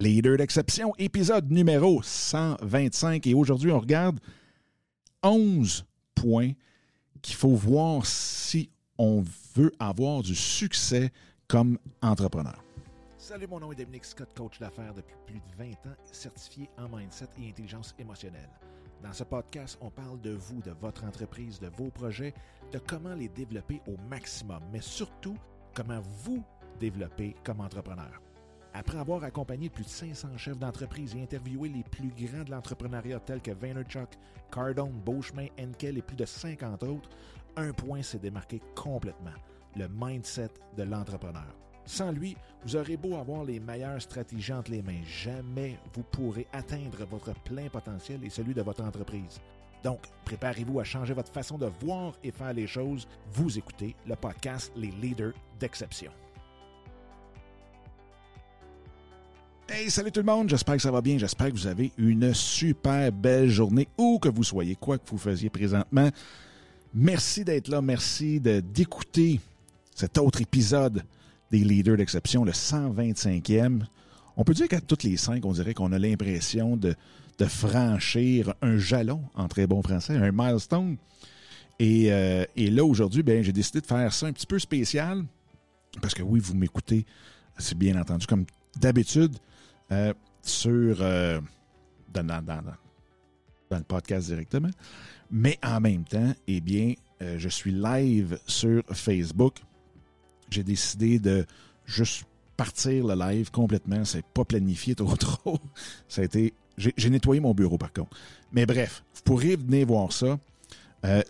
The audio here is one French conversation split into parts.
Leader d'exception, épisode numéro 125. Et aujourd'hui, on regarde 11 points qu'il faut voir si on veut avoir du succès comme entrepreneur. Salut, mon nom est Dominique Scott, coach d'affaires depuis plus de 20 ans, certifié en mindset et intelligence émotionnelle. Dans ce podcast, on parle de vous, de votre entreprise, de vos projets, de comment les développer au maximum, mais surtout comment vous développer comme entrepreneur. Après avoir accompagné plus de 500 chefs d'entreprise et interviewé les plus grands de l'entrepreneuriat tels que Vaynerchuk, Cardone, Beauchemin, Enkel et plus de 50 autres, un point s'est démarqué complètement, le mindset de l'entrepreneur. Sans lui, vous aurez beau avoir les meilleures stratégies entre les mains, jamais vous pourrez atteindre votre plein potentiel et celui de votre entreprise. Donc, préparez-vous à changer votre façon de voir et faire les choses. Vous écoutez le podcast Les Leaders d'Exception. Hey, salut tout le monde, j'espère que ça va bien, j'espère que vous avez une super belle journée, où que vous soyez, quoi que vous faisiez présentement. Merci d'être là, merci d'écouter cet autre épisode des Leaders d'Exception, le 125e. On peut dire qu'à toutes les cinq, on dirait qu'on a l'impression de, de, franchir un jalon, en très bon français, un milestone. Et, euh, et là, aujourd'hui, ben, j'ai décidé de faire ça un petit peu spécial, parce que oui, vous m'écoutez, c'est bien entendu, comme d'habitude, euh, sur euh, dans, le podcast directement. Mais en même temps, eh bien, euh, je suis live sur Facebook. J'ai décidé de juste partir le live complètement. C'est pas planifié trop trop. Ça a été. J'ai nettoyé mon bureau par contre. Mais bref, vous pourrez venir voir ça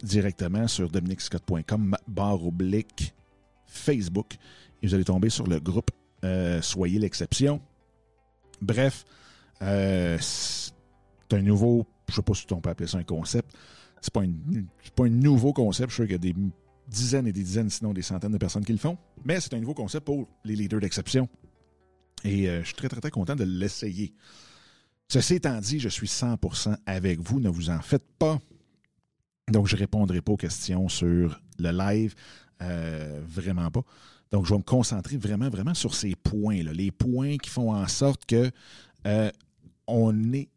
directement sur dominicscott.com barre oblique Facebook. Et vous allez tomber sur le groupe Soyez l'exception. Bref, euh, c'est un nouveau, je ne sais pas si on peut appeler ça un concept. C'est pas, pas un nouveau concept. Je suis sûr qu'il y a des dizaines et des dizaines, sinon des centaines de personnes qui le font. Mais c'est un nouveau concept pour les leaders d'exception. Et euh, je suis très, très, très content de l'essayer. Ceci étant dit, je suis 100% avec vous. Ne vous en faites pas. Donc, je ne répondrai pas aux questions sur le live. Euh, vraiment pas. Donc, je vais me concentrer vraiment, vraiment sur ces points-là, les points qui font en sorte que euh, on est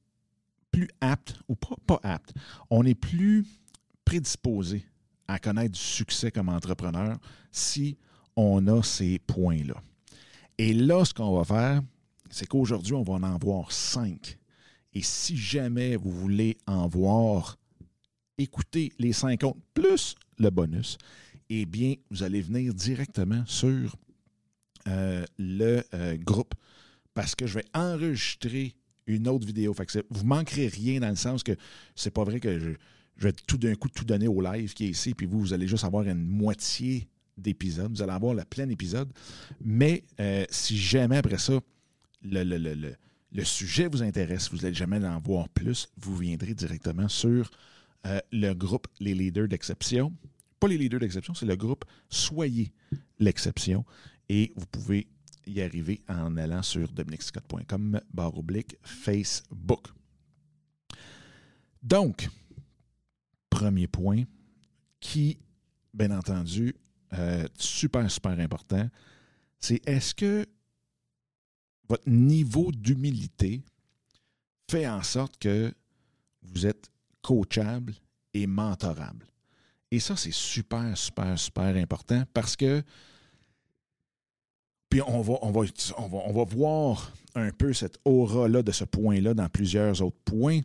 plus apte, ou pas, apte, on est plus prédisposé à connaître du succès comme entrepreneur si on a ces points-là. Et là, ce qu'on va faire, c'est qu'aujourd'hui, on va en voir cinq. Et si jamais vous voulez en voir, écoutez les cinq autres plus le bonus, eh bien, vous allez venir directement sur euh, le euh, groupe parce que je vais enregistrer une autre vidéo. Fait vous manquerez rien dans le sens que c'est pas vrai que je, vais tout d'un coup tout donner au live qui est ici, puis vous, vous allez juste avoir une moitié d'épisode. Vous allez avoir le plein épisode. Mais euh, si jamais après ça, le, le, sujet vous intéresse, vous n'allez jamais en voir plus, vous viendrez directement sur le groupe Les Leaders d'Exception pas les leaders d'exception, c'est le groupe Soyez l'exception. Et vous pouvez y arriver en allant sur dominicscott.com barre oblique Facebook. Donc, premier point qui, bien entendu, euh, super, super important, c'est est-ce que votre niveau d'humilité fait en sorte que vous êtes coachable et mentorable? Et ça, c'est super, super, super important parce que. Puis on va, on va, on va, voir un peu cette aura-là de ce point-là dans plusieurs autres points.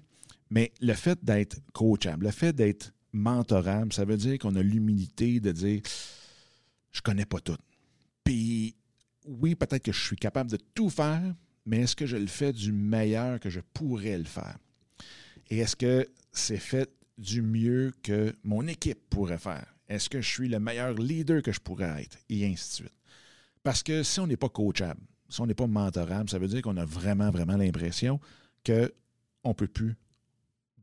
Mais le fait d'être coachable, le fait d'être mentorable, ça veut dire qu'on a l'humilité de dire je connais pas tout. Puis oui, peut-être que je suis capable de tout faire, mais est-ce que je le fais du meilleur que je pourrais le faire? Et est-ce que c'est fait du mieux que mon équipe pourrait faire? Est-ce que je suis le meilleur leader que je pourrais être? Et ainsi de suite. Parce que si on n'est pas coachable, si on n'est pas mentorable, ça veut dire qu'on a vraiment, vraiment l'impression qu'on ne peut plus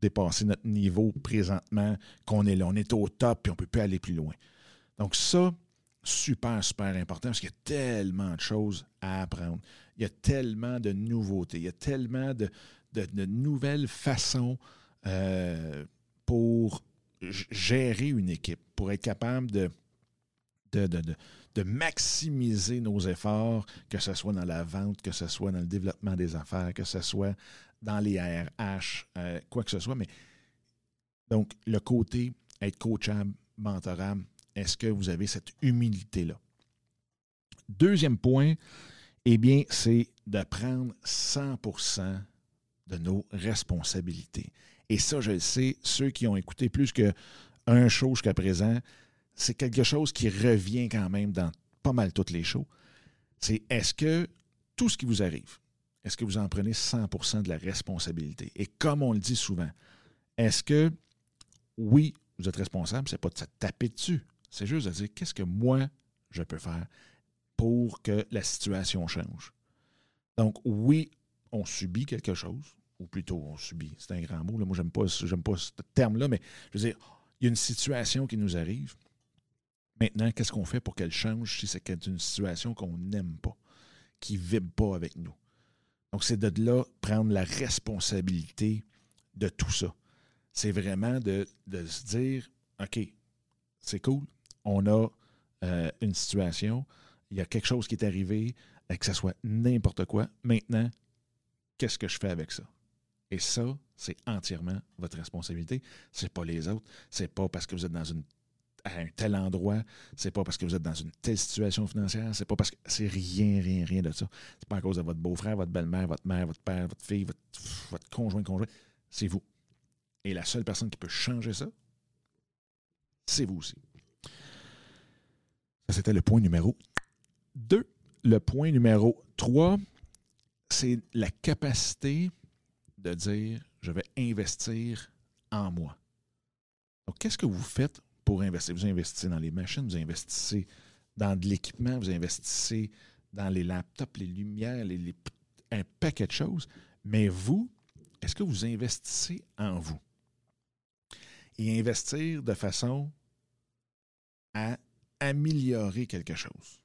dépasser notre niveau présentement, qu'on est là, on est au top, puis on ne peut plus aller plus loin. Donc ça, super, super important, parce qu'il y a tellement de choses à apprendre. Il y a tellement de nouveautés, il y a tellement de, nouvelles façons euh, pour gérer une équipe, pour être capable de, de, de, maximiser nos efforts, que ce soit dans la vente, que ce soit dans le développement des affaires, que ce soit dans les ARH, euh, quoi que ce soit. Mais donc, le côté être coachable, mentorable, est-ce que vous avez cette humilité-là? Deuxième point, eh bien, c'est de prendre 100% de nos responsabilités. Et ça, je le sais, ceux qui ont écouté plus qu'un show jusqu'à présent, c'est quelque chose qui revient quand même dans pas mal toutes les shows. C'est est-ce que tout ce qui vous arrive, est-ce que vous en prenez 100% de la responsabilité? Et comme on le dit souvent, est-ce que, oui, vous êtes responsable, c'est pas de se taper dessus. C'est juste de dire qu'est-ce que moi, je peux faire pour que la situation change? Donc, oui, on subit quelque chose, ou plutôt on subit, c'est un grand mot. Là. Moi, j'aime pas, j'aime pas ce terme-là, mais je veux dire, il y a une situation qui nous arrive. Maintenant, qu'est-ce qu'on fait pour qu'elle change si c'est une situation qu'on n'aime pas, qui ne vibre pas avec nous? Donc, c'est de là prendre la responsabilité de tout ça. C'est vraiment de, se dire, OK, c'est cool, on a euh, une situation, il y a quelque chose qui est arrivé, que ce soit n'importe quoi. Maintenant, qu'est-ce que je fais avec ça? Et ça, c'est entièrement votre responsabilité. Ce n'est pas les autres. C'est pas parce que vous êtes dans une à un tel endroit, c'est pas parce que vous êtes dans une telle situation financière, c'est pas parce que c'est rien, rien, rien de ça. C'est pas à cause de votre beau-frère, votre belle-mère, votre mère, votre père, votre fille, votre, votre conjoint, conjoint. C'est vous. Et la seule personne qui peut changer ça, c'est vous aussi. Ça, c'était le point numéro 2. Le point numéro 3, c'est la capacité de dire je vais investir en moi. Donc, qu'est-ce que vous faites pour investir? Vous investissez dans les machines, vous investissez dans de l'équipement, vous investissez dans les laptops, les lumières, un paquet de choses. Mais vous, est-ce que vous investissez en vous? Et investir de façon à améliorer quelque chose.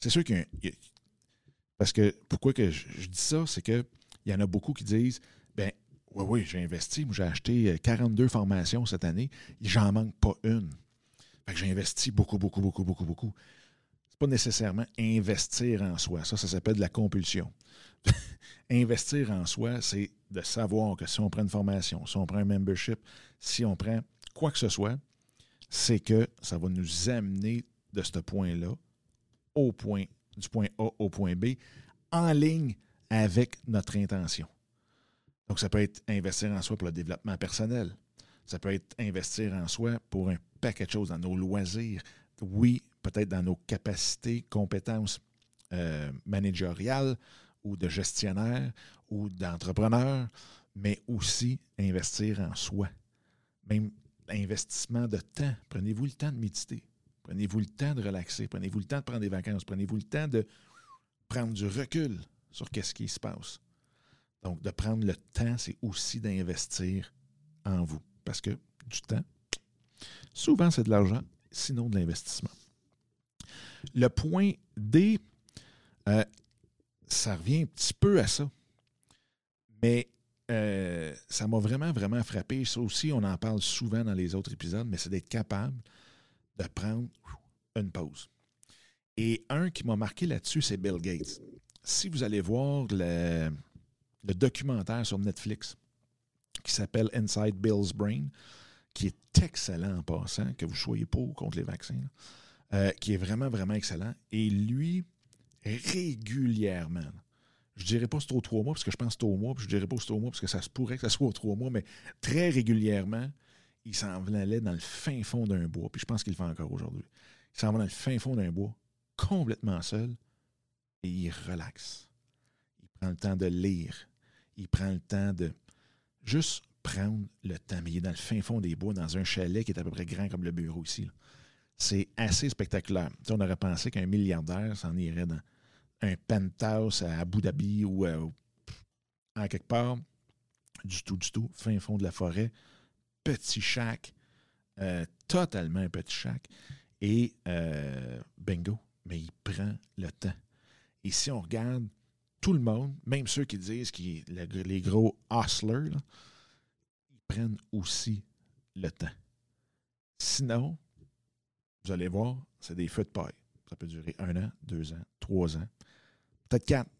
C'est sûr qu'il y a, Parce que pourquoi que je, dis ça, c'est qu'il y en a beaucoup qui disent oui, oui, j'ai investi. J'ai acheté 42 euh, formations cette année. J'en manque pas une. J'ai investi beaucoup, beaucoup, beaucoup, beaucoup, beaucoup. C'est pas nécessairement investir en soi. Ça, ça s'appelle de la compulsion. investir en soi, c'est de savoir que si on prend une formation, si on prend un membership, si on prend quoi que ce soit, c'est que ça va nous amener de ce point-là au point, du point A au point B, en ligne avec notre intention. Donc, ça peut être investir en soi pour le développement personnel. Ça peut être investir en soi pour un paquet de choses, dans nos loisirs. Oui, peut-être dans nos capacités, compétences euh, managériales ou de gestionnaire ou d'entrepreneur, mais aussi investir en soi. Même investissement de temps. Prenez-vous le temps de méditer. Prenez-vous le temps de relaxer. Prenez-vous le temps de prendre des vacances. Prenez-vous le temps de prendre du recul sur ce qui se passe. Donc, de prendre le temps, c'est aussi d'investir en vous. Parce que du temps, souvent, c'est de l'argent, sinon de l'investissement. Le point D, euh, ça revient un petit peu à ça. Mais euh, ça m'a vraiment, vraiment frappé. Ça aussi, on en parle souvent dans les autres épisodes, mais c'est d'être capable de prendre une pause. Et un qui m'a marqué là-dessus, c'est Bill Gates. Si vous allez voir le, le documentaire sur Netflix qui s'appelle Inside Bill's Brain, qui est excellent en passant, que vous soyez pour ou contre les vaccins, euh, qui est vraiment, vraiment excellent. Et lui, régulièrement, je ne dirais pas c'est aux trois mois, parce que je pense que c'est au mois, puis je dirais pas c'est au mois, parce que ça se pourrait que ça soit aux trois mois, mais très régulièrement, il s'en allait dans le fin fond d'un bois, puis je pense qu'il le fait encore aujourd'hui. Il s'en va dans le fin fond d'un bois, complètement seul, et il relaxe. Prend le temps de lire. Il prend le temps de juste prendre le temps. Mais il est dans le fin fond des bois, dans un chalet qui est à peu près grand comme le bureau ici. C'est assez spectaculaire. on aurait pensé qu'un milliardaire s'en irait dans un penthouse à Abu Dhabi ou à, euh, en quelque part. Du tout, du tout. Fin fond de la forêt. Petit chac. Euh, totalement un petit chac. Et euh, bingo. Mais il prend le temps. Et si on regarde tout le monde, même ceux qui disent que les gros hustlers, ils prennent aussi le temps. Sinon, vous allez voir, c'est des feux de paille. Ça peut durer un an, deux ans, trois ans, peut-être quatre.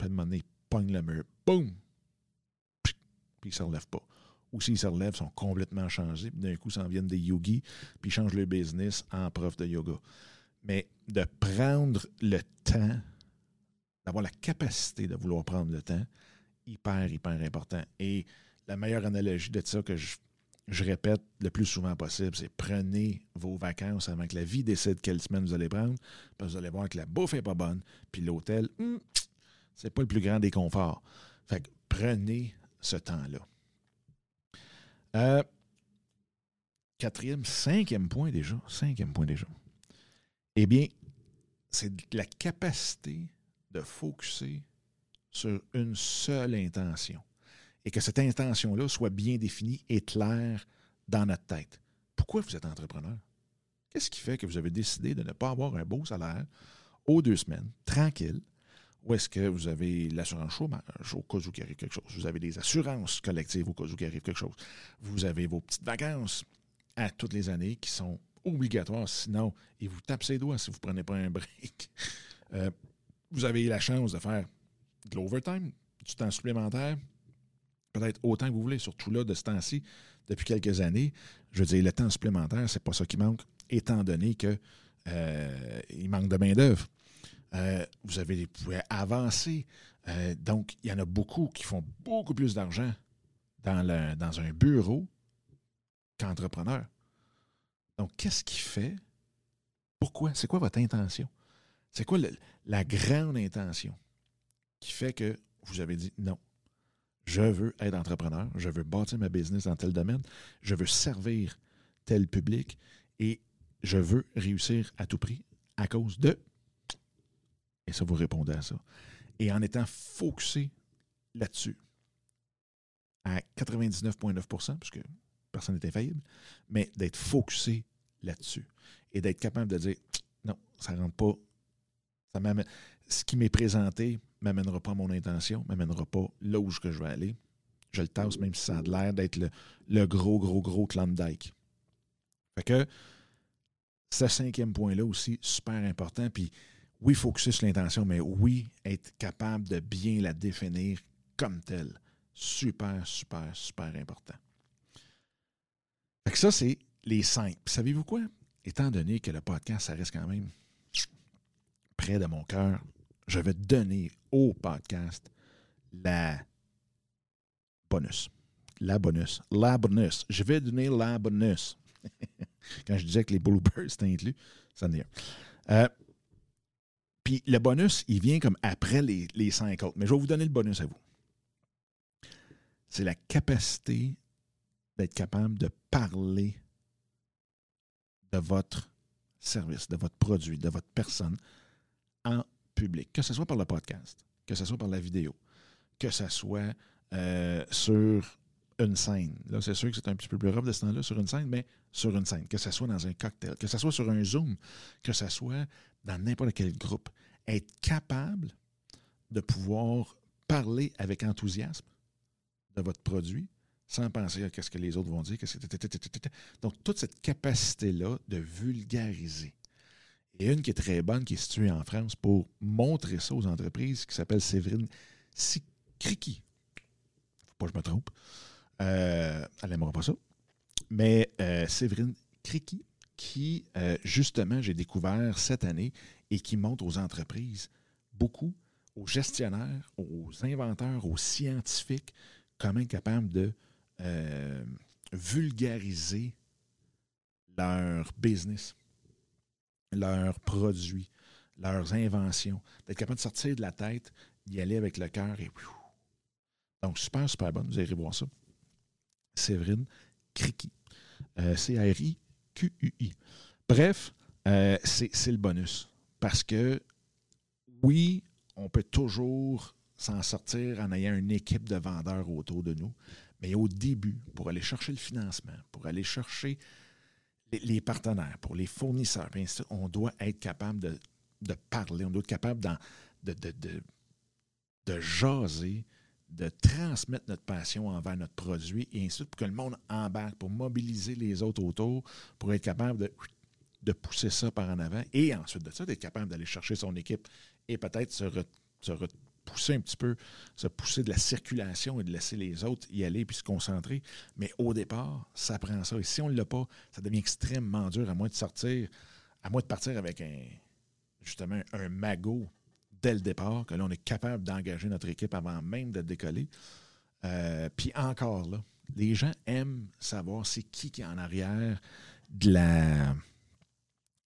Moment donné, pogne le mur. Boum! Puis ils ne se relèvent pas. Ou s'ils se relèvent, ils sont complètement changés. Puis d'un coup, ça en viennent des yogis, puis ils changent leur business en prof de yoga. Mais de prendre le temps, d'avoir la capacité de vouloir prendre le temps, hyper, hyper important. Et la meilleure analogie de ça que je, je répète le plus souvent possible, c'est prenez vos vacances avant que la vie décide quelle semaine vous allez prendre, parce que vous allez voir que la bouffe n'est pas bonne, puis l'hôtel, hmm, c'est pas le plus grand des conforts. Fait que prenez ce temps-là. Euh, quatrième, cinquième point déjà. Cinquième point déjà. Eh bien, c'est la capacité de focuser sur une seule intention. Et que cette intention-là soit bien définie et claire dans notre tête. Pourquoi vous êtes entrepreneur? Qu'est-ce qui fait que vous avez décidé de ne pas avoir un beau salaire aux deux semaines, tranquille, ou est-ce que vous avez l'assurance chômage au cas où il arrive quelque chose? Vous avez des assurances collectives au cas où il arrive quelque chose? Vous avez vos petites vacances à toutes les années qui sont obligatoires, sinon ils vous tapent ses doigts si vous ne prenez pas un break. Euh, vous avez la chance de faire de l'overtime, du temps supplémentaire, peut-être autant que vous voulez, surtout là, de ce temps-ci, depuis quelques années. Je veux dire, le temps supplémentaire, c'est pas ça qui manque, étant donné qu'il euh, manque de main-d'œuvre. Euh, vous avez, pouvez avancer. Euh, donc, il y en a beaucoup qui font beaucoup plus d'argent dans, dans un bureau qu'entrepreneur. Donc, qu'est-ce qui fait? Pourquoi? C'est quoi votre intention? C'est quoi la grande intention qui fait que vous avez dit non, je veux être entrepreneur, je veux bâtir ma business dans tel domaine, je veux servir tel public et je veux réussir à tout prix à cause de? Et ça, vous répondez à ça. Et en étant focusé là-dessus, à 99,9 parce que personne n'est infaillible, mais d'être focusé là-dessus et d'être capable de dire non, ça ne rentre pas. Ce qui m'est présenté ne m'amènera pas mon intention, ne m'amènera pas là où je veux aller. Je le tasse, même si ça a l'air d'être le, le, gros, gros, gros Klondike. Fait que ce cinquième point-là aussi, super important. Puis oui, focuser sur l'intention, mais oui, être capable de bien la définir comme telle. Super, super, super important. Fait que ça, c'est les cinq. savez-vous quoi? Étant donné que le podcast, ça reste quand même de mon cœur, je vais donner au podcast la bonus. La bonus. La bonus. Je vais donner la bonus. Quand je disais que les bloopers étaient inclus, ça en est un. Puis le bonus, il vient comme après les, les cinq autres. Mais je vais vous donner le bonus à vous. C'est la capacité d'être capable de parler de votre service, de votre produit, de votre personne en public, que ce soit par le podcast, que ce soit par la vidéo, que ce soit euh, sur une scène. Là, c'est sûr que c'est un petit peu plus rough de ce temps-là sur une scène, mais sur une scène, que ce soit dans un cocktail, que ce soit sur un Zoom, que ce soit dans n'importe quel groupe, être capable de pouvoir parler avec enthousiasme de votre produit sans penser à ce que les autres vont dire. Donc, toute cette capacité-là de vulgariser. Et une qui est très bonne, qui est située en France pour montrer ça aux entreprises, qui s'appelle Séverine Sikriki. Faut pas que je me trompe. Euh, elle n'aimera pas ça. Mais euh, Séverine Kriki, qui, euh, justement, j'ai découvert cette année et qui montre aux entreprises beaucoup, aux gestionnaires, aux inventeurs, aux scientifiques, comment être capable de vulgariser leur business, leurs produits, leurs inventions, d'être capable de sortir de la tête, d'y aller avec le cœur et donc super, super bonne. Vous allez voir ça. Séverine Kriki. Euh, C-R-I QUI. Bref, euh, c'est le bonus. Parce que, oui, on peut toujours s'en sortir en ayant une équipe de vendeurs autour de nous. Mais au début, pour aller chercher le financement, pour aller chercher les, partenaires, pour les fournisseurs, on doit être capable de, parler, on doit être capable de, de, de, jaser, de transmettre notre passion envers notre produit et ainsi pour que le monde embarque, pour mobiliser les autres autour, pour être capable de pousser ça par en avant et ensuite de ça, d'être capable d'aller chercher son équipe et peut-être se, repousser un petit peu, se pousser de la circulation et de laisser les autres y aller puis se concentrer. Mais au départ, ça prend ça. Et si on ne l'a pas, ça devient extrêmement dur, à moins de sortir, à moins de partir avec un justement un magot dès le départ, que là, on est capable d'engager notre équipe avant même de décoller. Euh, puis encore là, les gens aiment savoir c'est qui qui est en arrière de la,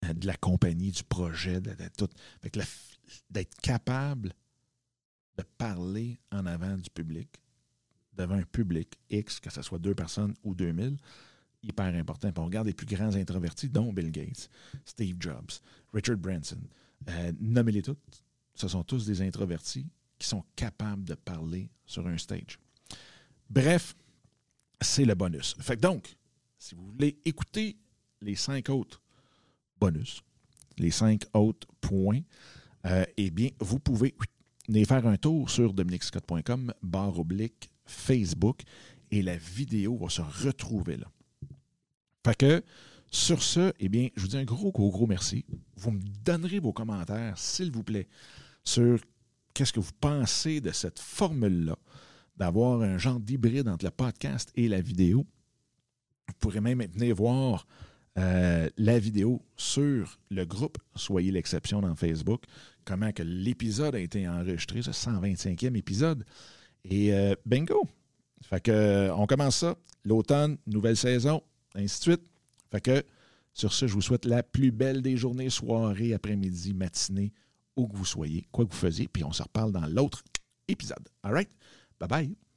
de la compagnie, du projet, de, tout. d'être capable parler en avant du public, devant un public X, que ce soit deux personnes ou deux mille, hyper important. Puis on regarde les plus grands introvertis, dont Bill Gates, Steve Jobs, Richard Branson, euh, nommez-les toutes, ce sont tous des introvertis qui sont capables de parler sur un stage. Bref, c'est le bonus. Fait donc, si vous voulez écouter les cinq autres bonus, les cinq autres points, euh, eh bien, vous pouvez venir faire un tour sur dominicscott.com, barre oblique, Facebook, et la vidéo va se retrouver là. Fait que, sur ce, eh bien, je vous dis un gros, gros, gros merci. Vous me donnerez vos commentaires, s'il vous plaît, sur qu'est-ce que vous pensez de cette formule-là, d'avoir un genre d'hybride entre le podcast et la vidéo. Vous pourrez même venir voir euh, la vidéo sur le groupe Soyez l'exception dans Facebook, comment que l'épisode a été enregistré, ce 125e épisode. Et euh, bingo! Fait que on commence ça, l'automne, nouvelle saison, ainsi de suite. Fait que sur ce, je vous souhaite la plus belle des journées, soirées, après-midi, matinée, où que vous soyez, quoi que vous faisiez, puis on se reparle dans l'autre épisode. All right? Bye bye.